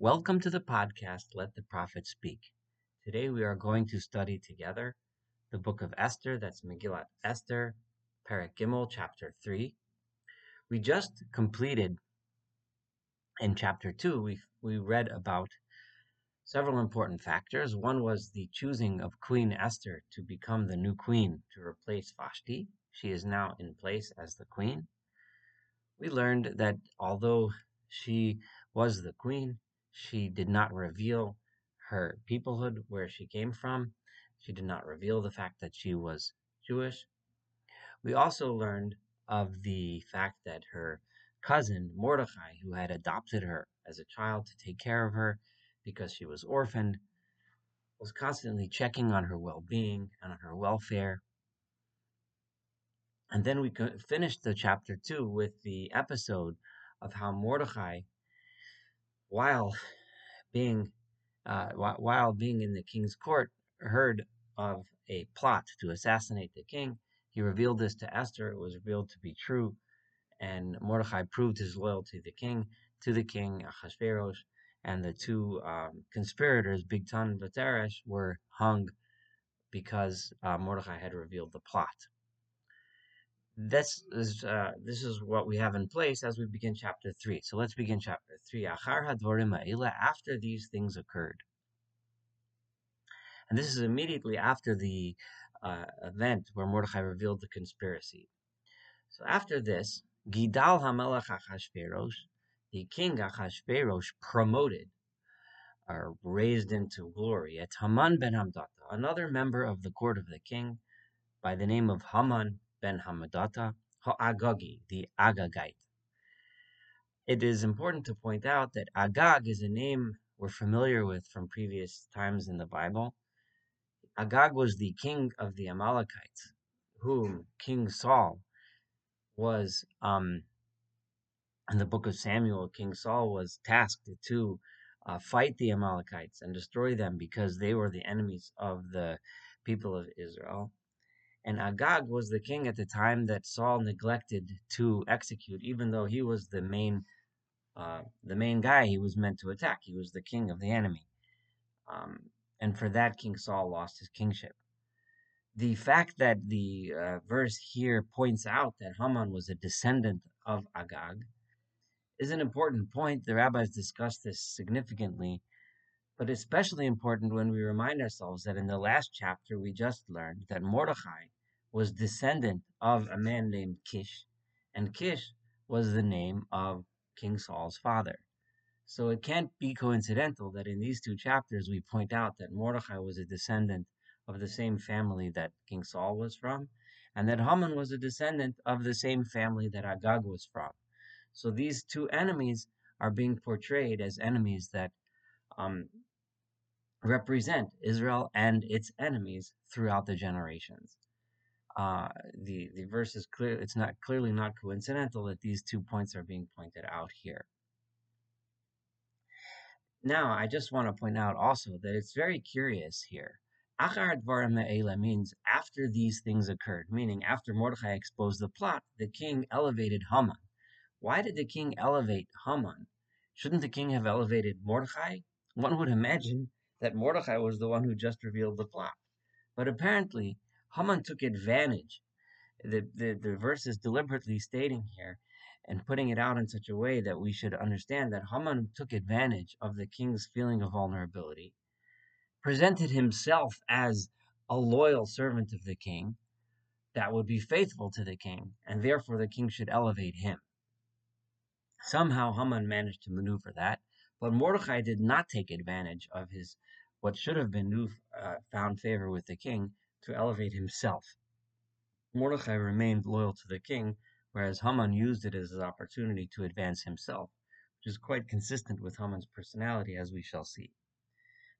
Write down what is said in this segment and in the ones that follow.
Welcome to the podcast, Let the Prophet Speak. Today we are going to study together the book of Esther, that's Megillat Esther, Perek Gimel, chapter 3. We just completed in chapter 2, we, we read about several important factors. One was the choosing of Queen Esther to become the new queen to replace Vashti. She is now in place as the queen. We learned that although she was the queen, she did not reveal her peoplehood, where she came from. She did not reveal the fact that she was Jewish. We also learned of the fact that her cousin, Mordecai, who had adopted her as a child to take care of her because she was orphaned, was constantly checking on her well being and on her welfare. And then we finished the chapter two with the episode of how Mordecai while being uh, while being in the king's court, heard of a plot to assassinate the king. He revealed this to Esther. It was revealed to be true, and Mordecai proved his loyalty to the king, to the king Achashverosh, and the two um, conspirators, Bigtan and Bateresh, were hung because uh, Mordecai had revealed the plot this is uh, this is what we have in place as we begin chapter three. So let's begin chapter three. After these things occurred, and this is immediately after the uh, event where Mordechai revealed the conspiracy. So after this, Gidal Hamelach Achashverosh, the king Achashverosh, promoted or raised into glory at Haman ben Hamdata, another member of the court of the king, by the name of Haman ben Hamadata Ha'agagi, the Agagite. It is important to point out that Agag is a name we're familiar with from previous times in the Bible. Agag was the king of the Amalekites, whom King Saul was, um, in the book of Samuel, King Saul was tasked to uh, fight the Amalekites and destroy them because they were the enemies of the people of Israel. And Agag was the king at the time that Saul neglected to execute, even though he was the main, uh, the main guy he was meant to attack. He was the king of the enemy, um, and for that, King Saul lost his kingship. The fact that the uh, verse here points out that Haman was a descendant of Agag is an important point. The rabbis discuss this significantly but especially important when we remind ourselves that in the last chapter we just learned that Mordechai was descendant of a man named Kish, and Kish was the name of King Saul's father. So it can't be coincidental that in these two chapters we point out that Mordechai was a descendant of the same family that King Saul was from, and that Haman was a descendant of the same family that Agag was from. So these two enemies are being portrayed as enemies that um, represent Israel and its enemies throughout the generations uh, the the verse is clear. It's not clearly not coincidental that these two points are being pointed out here. Now, I just want to point out also that it's very curious here. Achar dvarim means after these things occurred, meaning after Mordechai exposed the plot, the king elevated Haman. Why did the king elevate Haman? Shouldn't the king have elevated Mordechai? One would imagine that Mordechai was the one who just revealed the plot. But apparently, Haman took advantage. The, the, the verse is deliberately stating here and putting it out in such a way that we should understand that Haman took advantage of the king's feeling of vulnerability, presented himself as a loyal servant of the king that would be faithful to the king, and therefore the king should elevate him. Somehow Haman managed to maneuver that, but Mordecai did not take advantage of his what should have been new uh, found favor with the king to elevate himself. Mordecai remained loyal to the king, whereas Haman used it as an opportunity to advance himself, which is quite consistent with Haman's personality, as we shall see.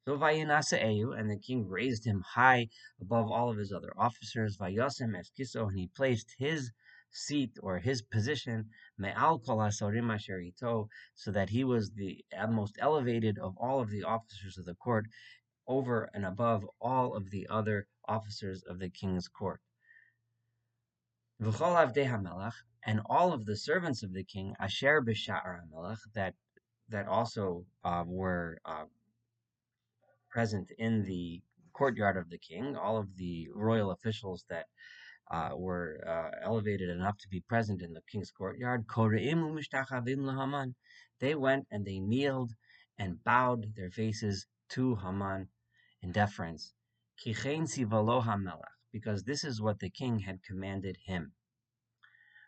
So Vayinasa'eu, and the king raised him high above all of his other officers, Vayasem Eskiso, and he placed his seat or his position, Me'al Kol Asorim Asherito, so that he was the most elevated of all of the officers of the court, over and above all of the other officers of the king's court. And all of the servants of the king, Asher B'Sha'ar HaMelech, that that also uh, were uh, present in the courtyard of the king, all of the royal officials that uh, were uh, elevated enough to be present in the king's courtyard, they went and they kneeled and bowed their faces to Haman in deference. Because this is what the king had commanded him.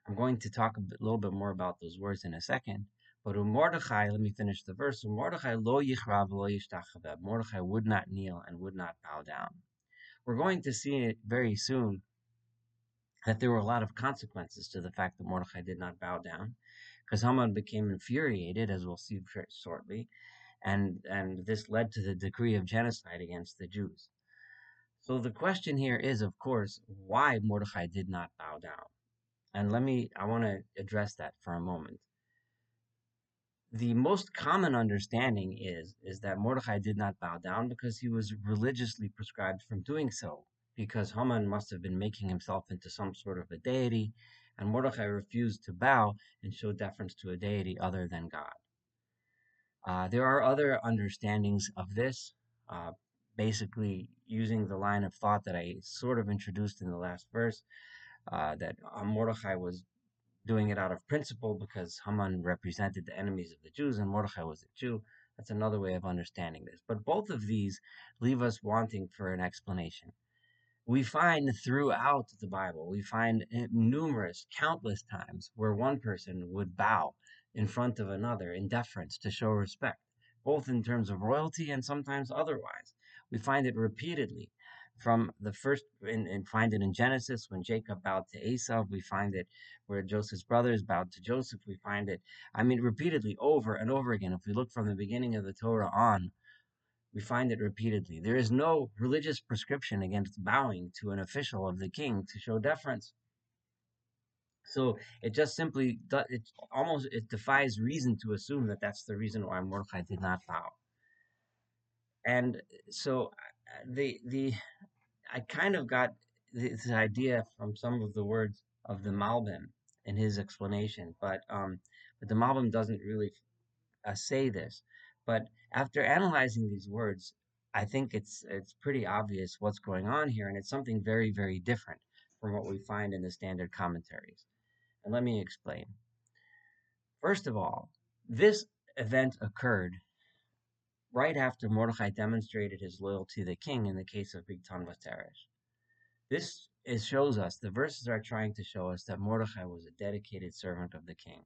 I'm going to talk a bit, little bit more about those words in a second. But Mordechai, let me finish the verse. Mordechai lo yichrav lo Mordechai would not kneel and would not bow down. We're going to see it very soon that there were a lot of consequences to the fact that Mordechai did not bow down, because Haman became infuriated, as we'll see shortly, and and this led to the decree of genocide against the Jews. So the question here is, of course, why Mordechai did not bow down. And let me, I want to address that for a moment. The most common understanding is, is that Mordechai did not bow down because he was religiously prescribed from doing so, because Haman must have been making himself into some sort of a deity, and Mordechai refused to bow and show deference to a deity other than God. Uh, there are other understandings of this, uh, basically using the line of thought that I sort of introduced in the last verse, uh, that uh, Mordechai was doing it out of principle because Haman represented the enemies of the Jews and Mordechai was a Jew. That's another way of understanding this. But both of these leave us wanting for an explanation. We find throughout the Bible, we find numerous, countless times where one person would bow in front of another in deference to show respect, both in terms of royalty and sometimes otherwise. We find it repeatedly from the first and, find it in Genesis when Jacob bowed to Esau. We find it where Joseph's brothers bowed to Joseph. We find it, I mean, repeatedly over and over again. If we look from the beginning of the Torah on, we find it repeatedly. There is no religious prescription against bowing to an official of the king to show deference. So it just simply it almost it defies reason to assume that that's the reason why Mordechai did not bow. And so the the I kind of got this idea from some of the words of the Malbim in his explanation, but um, but the Malbim doesn't really uh, say this. But after analyzing these words, I think it's it's pretty obvious what's going on here, and it's something very very different from what we find in the standard commentaries. And let me explain. First of all, this event occurred right after Mordechai demonstrated his loyalty to the king in the case of Bigtan Vateresh. This is, shows us, the verses are trying to show us that Mordechai was a dedicated servant of the king.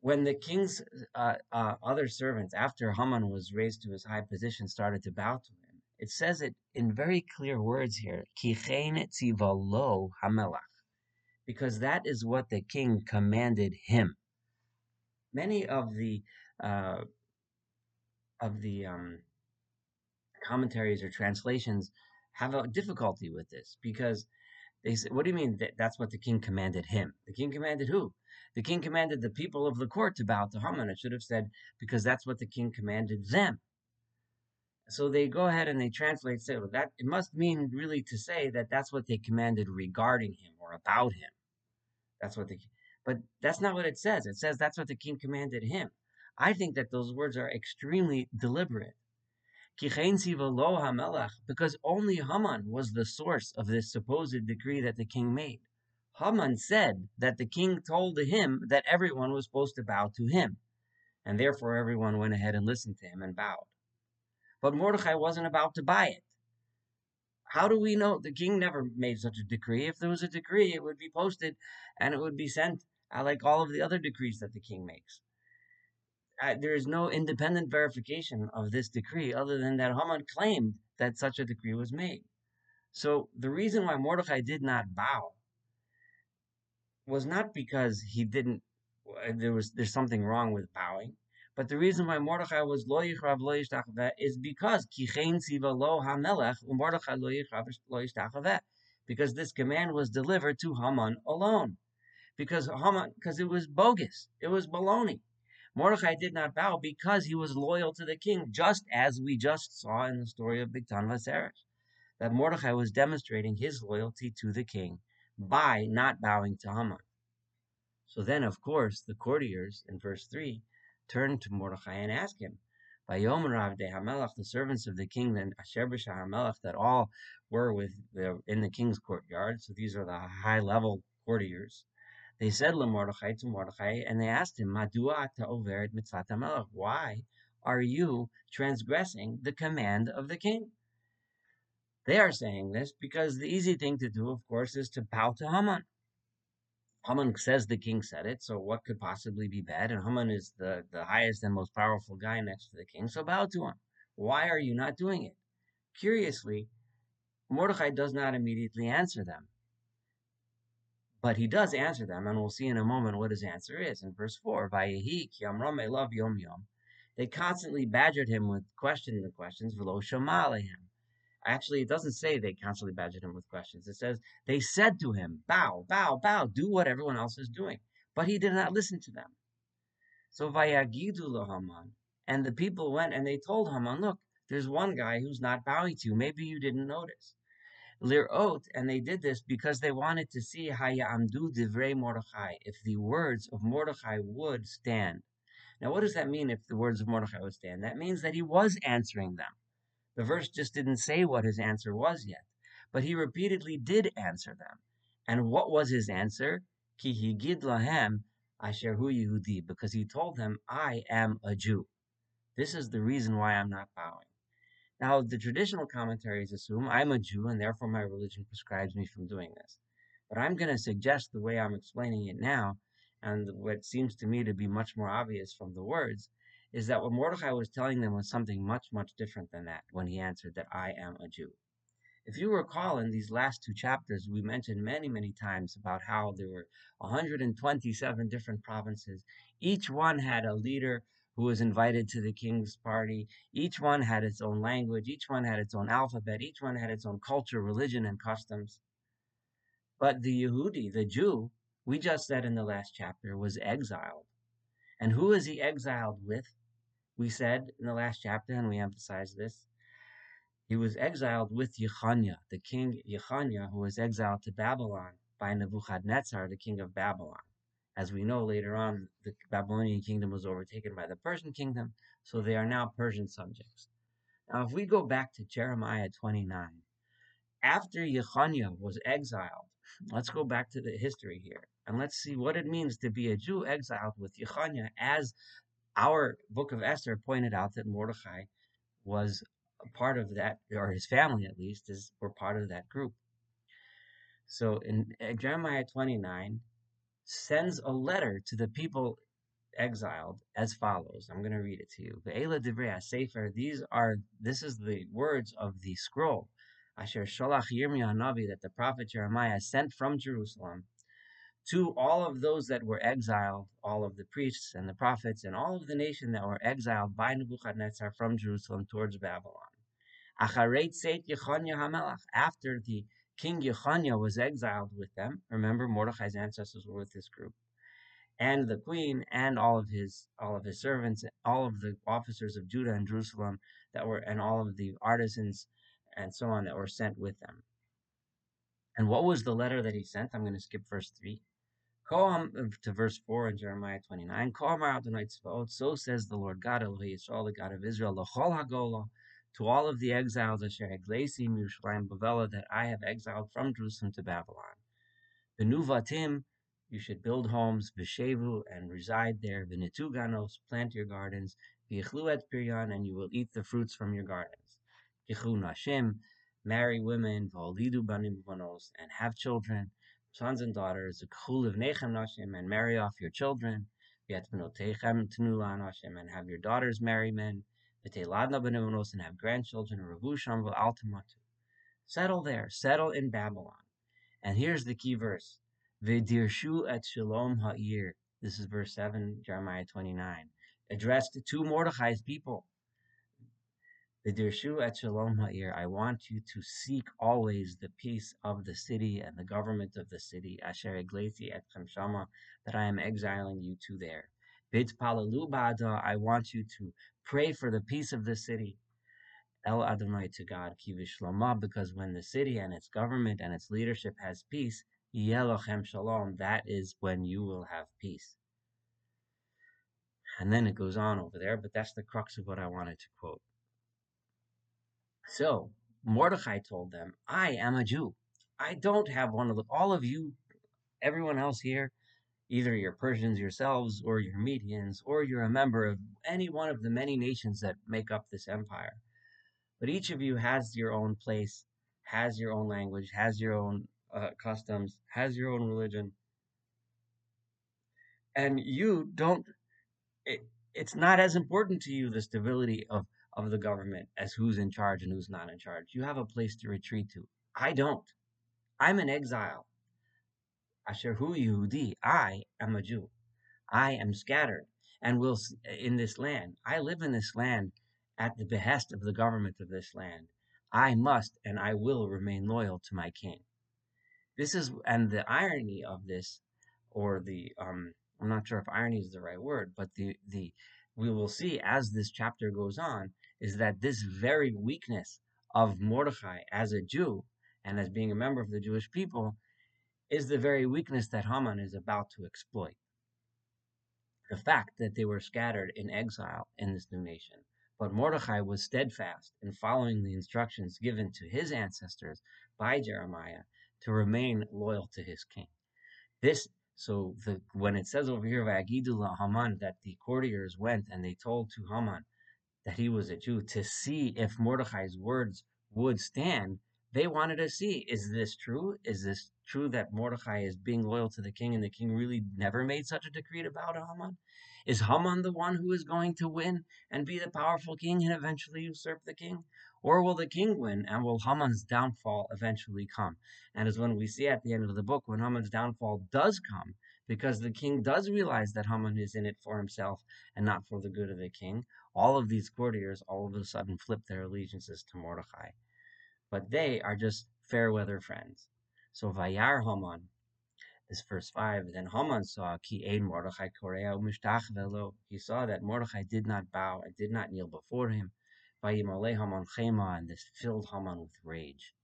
When the king's uh, uh, other servants, after Haman was raised to his high position, started to bow to him, it says it in very clear words here, tzivalo hamelach because that is what the king commanded him. Many of the uh, of the um, commentaries or translations have a difficulty with this because they say, "What do you mean that that's what the king commanded him? The king commanded who? The king commanded the people of the court to bow to Haman. It should have said because that's what the king commanded them." So they go ahead and they translate say, well, that it must mean really to say that that's what they commanded regarding him or about him. That's what the but that's not what it says. It says that's what the king commanded him. I think that those words are extremely deliberate. Because only Haman was the source of this supposed decree that the king made. Haman said that the king told him that everyone was supposed to bow to him, and therefore everyone went ahead and listened to him and bowed. But Mordechai wasn't about to buy it. How do we know? The king never made such a decree. If there was a decree, it would be posted and it would be sent uh, like all of the other decrees that the king makes. There is no independent verification of this decree other than that Haman claimed that such a decree was made. So the reason why Mordecai did not bow was not because he didn't uh, there was there's something wrong with bowing. But the reason why Mordechai was lo yichrav lo yishtachaveh is because kichein siva lo hamelech Mordechai lo yichrav lo because this command was delivered to Haman alone, because Haman because it was bogus, it was baloney. Mordechai did not bow because he was loyal to the king, just as we just saw in the story of Bigtan Vaseresh, that Mordechai was demonstrating his loyalty to the king by not bowing to Haman. So then, of course, the courtiers in verse 3 turned to Mordechai and asked him, Vayomer de Hamelach, the servants of the king, and Asher Hamelach, that all were with the, in the king's courtyard. So these are the high level courtiers. They said Mordechai to Mordechai, and they asked him, Madua overet mitzvat why are you transgressing the command of the king? They are saying this because the easy thing to do, of course, is to bow to Haman. Haman says the king said it, so what could possibly be bad? And Haman is the, the highest and most powerful guy next to the king, so bow to him. Why are you not doing it? Curiously, Mordecai does not immediately answer them. But he does answer them, and we'll see in a moment what his answer is. In verse 4, Vayehi yom yom. They constantly badgered him with questions and questions, Actually, it doesn't say they constantly badgered him with questions. It says they said to him, bow, bow, bow, do what everyone else is doing. But he did not listen to them. So Vayagidu Haman, and the people went and they told Haman, look, there's one guy who's not bowing to you. Maybe you didn't notice. Lirot, and they did this because they wanted to see Hayamdu Divrei Mordechai, if the words of Mordechai would stand. Now, what does that mean if the words of Mordechai would stand? That means that he was answering them. The verse just didn't say what his answer was yet, but he repeatedly did answer them. And what was his answer? Ki higid lahem asher hu Yehudi, because he told them, I am a Jew. This is the reason why I'm not bowing. Now, the traditional commentaries assume I'm a Jew and therefore my religion prescribes me from doing this. But I'm going to suggest the way I'm explaining it now, and what seems to me to be much more obvious from the words, is that what Mordecai was telling them was something much, much different than that when he answered that I am a Jew. If you recall, in these last two chapters, we mentioned many, many times about how there were 127 different provinces. Each one had a leader who was invited to the king's party. Each one had its own language. Each one had its own alphabet. Each one had its own culture, religion, and customs. But the Yehudi, the Jew, we just said in the last chapter, was exiled. And who is he exiled with? We said in the last chapter, and we emphasize this, he was exiled with Yechaniah, the king Yechaniah, who was exiled to Babylon by Nebuchadnezzar, the king of Babylon. As we know later on, the Babylonian kingdom was overtaken by the Persian kingdom, so they are now Persian subjects. Now, if we go back to Jeremiah 29, after Yechaniah was exiled, let's go back to the history here and let's see what it means to be a Jew exiled with Yechaniah as our book of Esther pointed out that Mordecai was part of that, or his family at least, is were part of that group. So in Jeremiah 29, sends a letter to the people exiled as follows. I'm going to read it to you. Ve'ela divrei sefer. These are this is the words of the scroll. Asher sholach Yirmiyah Navi that the prophet Jeremiah sent from Jerusalem to all of those that were exiled, all of the priests and the prophets, and all of the nation that were exiled by Nebuchadnezzar from Jerusalem towards Babylon. After the king Yechaniah was exiled with them, remember Mordechai's ancestors were with this group, and the queen and all of his all of his servants, all of the officers of Judah and Jerusalem that were, and all of the artisans and so on that were sent with them. And what was the letter that he sent? I'm going to skip verse 3. Call uh, to verse 4 in Jeremiah 29. Call Adonai Tzvaot, so says the Lord God, Elohim Yisrael, the God of Israel, L'chol HaGolah, to all of the exiles Asher Heglesim Yerushalayim Bavela that I have exiled from Jerusalem to Babylon. Benuvatim, you should build homes, Veshevu, and reside there. Venituganos, plant your gardens. V'yichlu et piryan, and you will eat the fruits from your gardens. Yichlu nashim, marry women, v'olidu banim and have children sons and daughters, of nechem nashim, and marry off your children, v'yatbenotechem tenula nashim, and have your daughters marry men, and have grandchildren. Settle there, settle in Babylon. And here's the key verse. V'dirshu et shalom ha'ir. This is verse 7, Jeremiah 29. Addressed to Mordechai's people. V'dirshu et shalom ha'ir. I want you to seek always the peace of the city and the government of the city. Asher egleti et shama, that I am exiling you to there. Bit palalu ba'ada. I want you to pray for the peace of the city. El Adonai to God, kivishlama, because when the city and its government and its leadership has peace, yelochem shalom, that is when you will have peace. And then it goes on over there, but that's the crux of what I wanted to quote. So Mordechai told them, I am a Jew. I don't have one of the, all of you, everyone else here, either you're Persians yourselves or you're Medians or you're a member of any one of the many nations that make up this empire. But each of you has your own place, has your own language, has your own uh, customs, has your own religion. And you don't, it, it's not as important to you the stability of, of the government as who's in charge and who's not in charge. You have a place to retreat to. I don't. I'm an exile. Asher hu Yehudi. I am a Jew. I am scattered and will in this land. I live in this land at the behest of the government of this land. I must and I will remain loyal to my king. This is and the irony of this, or the um, I'm not sure if irony is the right word, but the the we will see as this chapter goes on is that this very weakness of Mordecai as a Jew and as being a member of the Jewish people is the very weakness that Haman is about to exploit. The fact that they were scattered in exile in this new nation. But Mordecai was steadfast in following the instructions given to his ancestors by Jeremiah to remain loyal to his king. This so the when it says over here Vagidula Haman that the courtiers went and they told to Haman that he was a Jew to see if Mordecai's words would stand, they wanted to see is this true? Is this true that Mordecai is being loyal to the king and the king really never made such a decree about Haman? Is Haman the one who is going to win and be the powerful king and eventually usurp the king? Or will the king win and will Haman's downfall eventually come? And as when we see at the end of the book, when Haman's downfall does come, because the king does realize that Haman is in it for himself and not for the good of the king, all of these courtiers all of a sudden flip their allegiances to Mordecai but they are just fair weather friends. So Vayar Haman, this verse 5, then Haman saw Ki Ein Mordechai Korea velo. He saw that Mordechai did not bow and did not kneel before him. Vayimale Haman Chema, and this filled Haman with rage.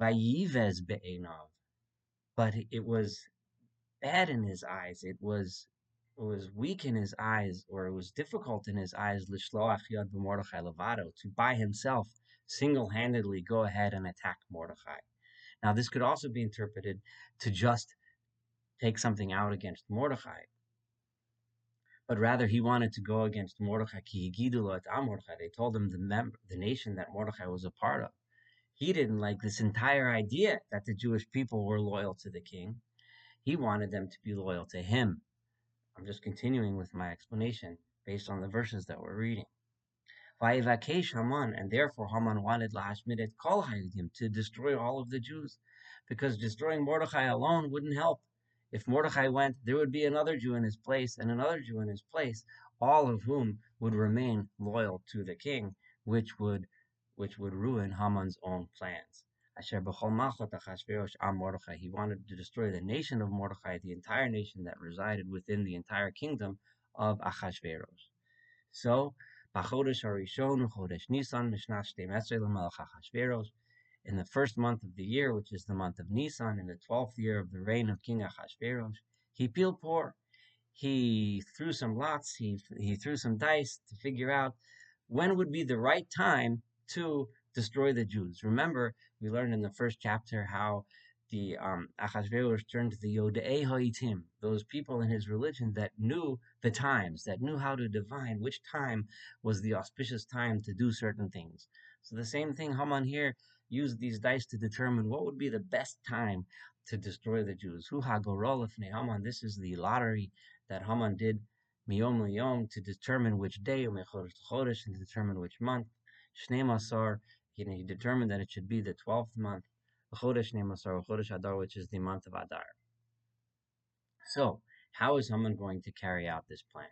Vayivez Be'enav. But it was bad in his eyes. It was it was weak in his eyes, or it was difficult in his eyes, Lishloach Yad Mordechai Levado, to by himself single handedly go ahead and attack Mordecai. Now, this could also be interpreted to just take something out against Mordecai. But rather, he wanted to go against Mordecai. They told him the, mem- the nation that Mordecai was a part of. He didn't like this entire idea that the Jewish people were loyal to the king. He wanted them to be loyal to him. I'm just continuing with my explanation based on the verses that we're reading. Vayivakesh Haman, and therefore Haman wanted Lahashmid Kol Hayedim to destroy all of the Jews, because destroying Mordechai alone wouldn't help. If Mordechai went, there would be another Jew in his place and another Jew in his place, all of whom would remain loyal to the king, which would which would ruin Haman's own plans. He wanted to destroy the nation of Mordechai, the entire nation that resided within the entire kingdom of Achashverosh. So Bachodesh Chodesh Nisan, Achashverosh. In the first month of the year, which is the month of Nisan, in the twelfth year of the reign of King Achashverosh, he peeled pur. He threw some lots, he, he threw some dice to figure out when would be the right time to destroy the Jews. Remember, we learned in the first chapter how the um, Achashverosh turned to the Yodei Ha'itim, those people in his religion that knew the times, that knew how to divine which time was the auspicious time to do certain things. So the same thing Haman here used these dice to determine what would be the best time to destroy the Jews. Hu Hagorol Haman. This is the lottery that Haman did miyom liyom to determine which day, umechodesh chodesh, and to determine which month. Shnei Masar, he determined that it should be the twelfth month. Chodesh Nemasar, Chodesh Adar, which is the month of Adar. So, how is Haman going to carry out this plan?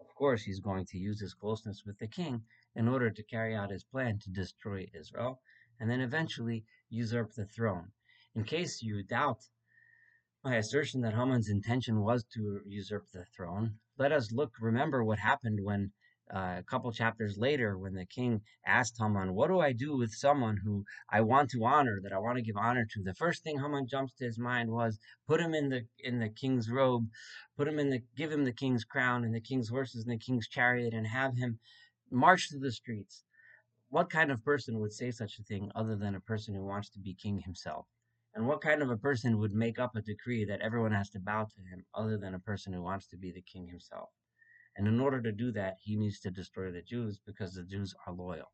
Of course, he's going to use his closeness with the king in order to carry out his plan to destroy Israel and then eventually usurp the throne. In case you doubt my assertion that Haman's intention was to usurp the throne, let us look, remember what happened when uh, a couple chapters later, when the king asked Haman, "What do I do with someone who I want to honor, that I want to give honor to?" The first thing Haman jumps to his mind was, "Put him in the in the king's robe, put him in the give him the king's crown and the king's horses and the king's chariot, and have him march through the streets." What kind of person would say such a thing other than a person who wants to be king himself? And what kind of a person would make up a decree that everyone has to bow to him other than a person who wants to be the king himself? And in order to do that, he needs to destroy the Jews because the Jews are loyal.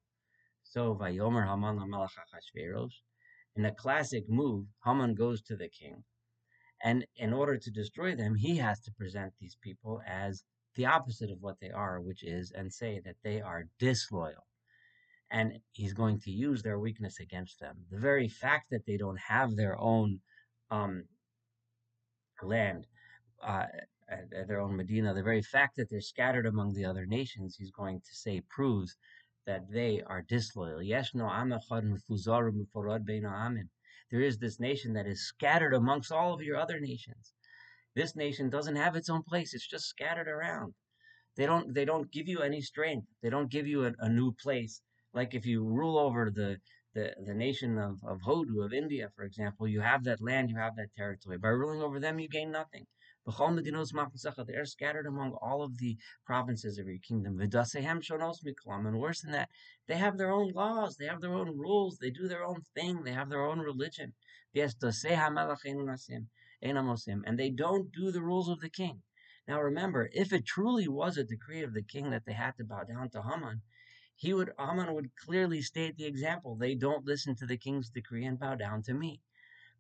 So Vayomer Haman Lamelech Achashverosh. In a classic move, Haman goes to the king. And in order to destroy them, he has to present these people as the opposite of what they are, which is, and say that they are disloyal. And he's going to use their weakness against them. The very fact that they don't have their own um, land, uh, their own Medina, the very fact that they're scattered among the other nations, he's going to say proves that they are disloyal. There is this nation that is scattered amongst all of your other nations. This nation doesn't have its own place. It's just scattered around. They don't they don't give you any strength. They don't give you a, a new place. Like if you rule over the the, the nation of, of Hodu, of India, for example, you have that land, you have that territory. By ruling over them, you gain nothing. They are scattered among all of the provinces of your kingdom. And worse than that, they have their own laws, they have their own rules, they do their own thing, they have their own religion. And they don't do the rules of the king. Now remember, if it truly was a decree of the king that they had to bow down to Haman, he would Haman would clearly state the example. They don't listen to the king's decree and bow down to me.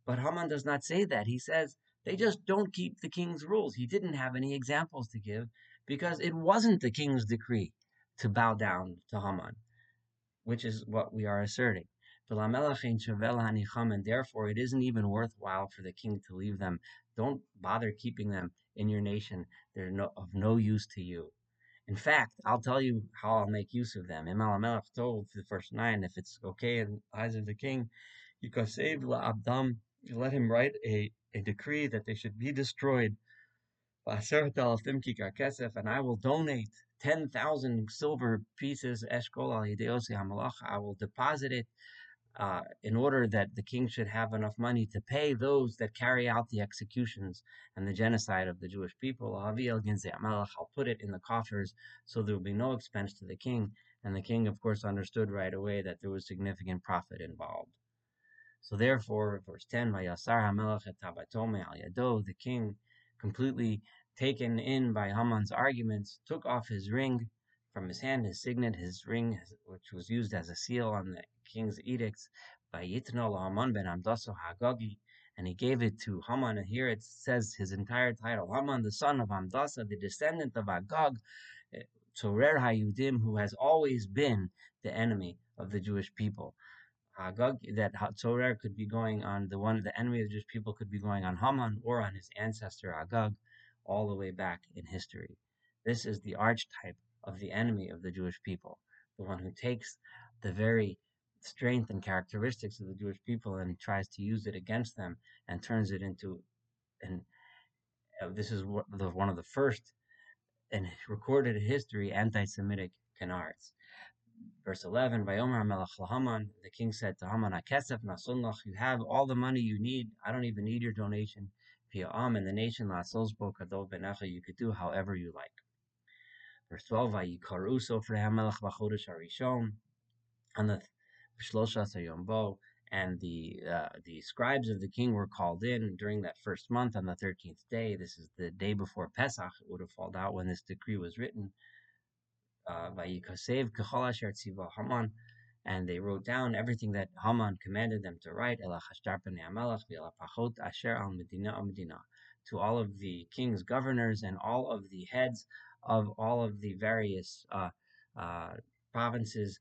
But Haman does not say that. He says, they just don't keep the king's rules. He didn't have any examples to give because it wasn't the king's decree to bow down to Haman, which is what we are asserting. And therefore, it isn't even worthwhile for the king to leave them. Don't bother keeping them in your nation. They're no, of no use to you. In fact, I'll tell you how I'll make use of them. Imam told the first nine, if it's okay in the eyes of the king, you can save La Abdam, let him write a a decree that they should be destroyed. And I will donate 10,000 silver pieces, I will deposit it uh, in order that the king should have enough money to pay those that carry out the executions and the genocide of the Jewish people. I'll put it in the coffers so there will be no expense to the king. And the king, of course, understood right away that there was significant profit involved. So therefore, verse 10, Vayasar HaMelech et Tabatome al Yado, the king, completely taken in by Haman's arguments, took off his ring from his hand, his signet, his ring, which was used as a seal on the king's edicts, by Yitno Haman ben Amdaso Hagagi, and he gave it to Haman. And here it says his entire title Haman, the son of Amdasa, the descendant of Agag, eh, Tzorer Hayudim, who has always been the enemy of the Jewish people. Agag, that Tzorer could be going on the one, the enemy of the Jewish people could be going on Haman or on his ancestor Agag, all the way back in history. This is the archetype of the enemy of the Jewish people, the one who takes the very strength and characteristics of the Jewish people and tries to use it against them and turns it into, and uh, this is one of the first in recorded history anti-Semitic canards. Verse 11, Vayomer Melech Haman, the king said to Haman, you have all the money you need. I don't even need your donation. Pia'am and the nation, you could do however you like. Verse 12, Vayikaru Sofrei HaMelech Bachodesh Arishon, on the and the uh, the scribes of the king were called in during that first month on the 13th day. This is the day before Pesach. It would have fallen out when this decree was written. Uh, and they wrote down everything that Haman commanded them to write, to all of the king's governors and all of the heads of all of the various uh, uh, provinces,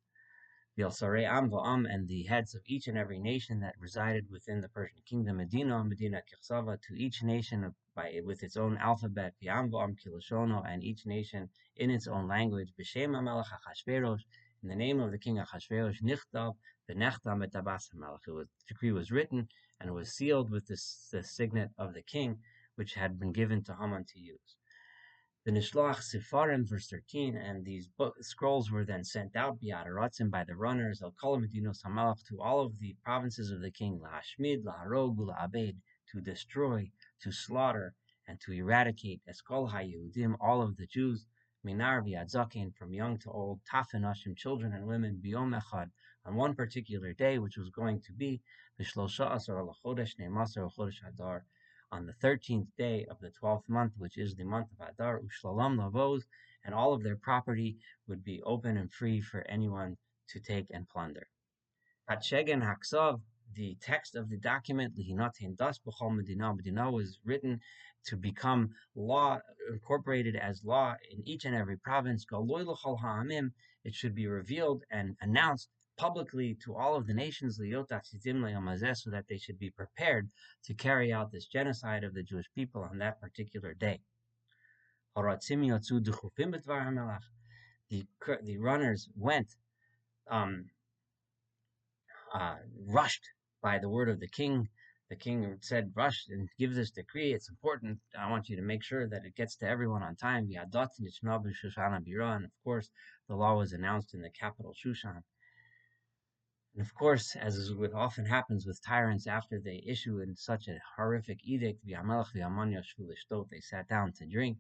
and the heads of each and every nation that resided within the Persian kingdom, Medina, Medina Kirsava, to each nation by with its own alphabet, Va'am Va'am Kiloshono, and each nation in its own language, in the name of the king Achashverosh, Nichtav, the Nechtam et The decree was written and was sealed with this, the signet of the king, which had been given to Haman to use. The Nishloach Sifarim, verse 13, and these book, scrolls were then sent out Bi'adaratzim by the runners of Kol Medinos Hamalach to all of the provinces of the king, La'ashmid, La'arog, La'abed, to destroy, to slaughter, and to eradicate Eskol HaYehudim, all of the Jews, Minar V'adzakin, from young to old, Tafenashim, children and women, Biyom Echad, on one particular day, which was going to be Vishlosha Asar Chodesh Ne'masar Chodesh Adar, on the thirteenth day of the twelfth month, which is the month of Adar, Ushlalam Lavos, and all of their property would be open and free for anyone to take and plunder. Hatshegen Haksav, the text of the document, Lihinatin Das B'chol Medina, Medina was written to become law, incorporated as law in each and every province. It should be revealed and announced publicly to all of the nations so that they should be prepared to carry out this genocide of the Jewish people on that particular day. The, the runners went, um, uh, rushed by the word of the king. The king said, Rush and give this decree. It's important. I want you to make sure that it gets to everyone on time. And of course, the law was announced in the capital, Shushan. And of course, as is what often happens with tyrants after they issue in such a horrific edict, they sat down to drink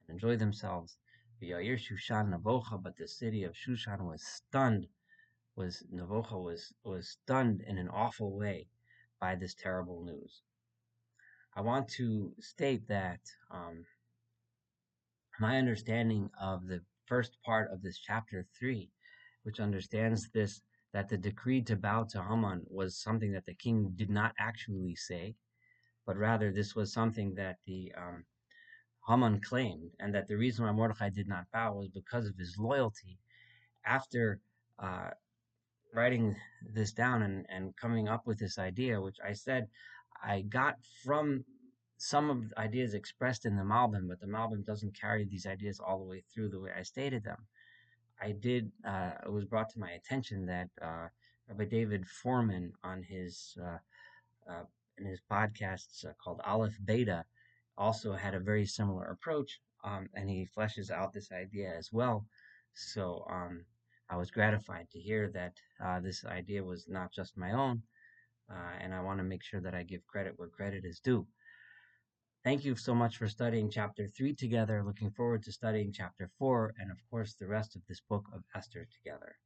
and enjoy themselves. But the city of Shushan was stunned, was Navocha was, was stunned in an awful way by this terrible news. I want to state that um, my understanding of the first part of this chapter 3, which understands this that the decree to bow to Haman was something that the king did not actually say, but rather this was something that the um, Haman claimed, and that the reason why Mordechai did not bow was because of his loyalty. After uh, writing this down and, and coming up with this idea, which I said I got from some of the ideas expressed in the Malbim, but the Malbim doesn't carry these ideas all the way through the way I stated them. I did, uh, it was brought to my attention that uh, Rabbi David Fohrman on his uh, uh in his podcasts uh, called Aleph Beta also had a very similar approach, um, and he fleshes out this idea as well. So um, I was gratified to hear that this idea was not just my own, and I want to make sure that I give credit where credit is due. Thank you so much for studying chapter 3 together. Looking forward to studying chapter 4 and, of course, the rest of this book of Esther together.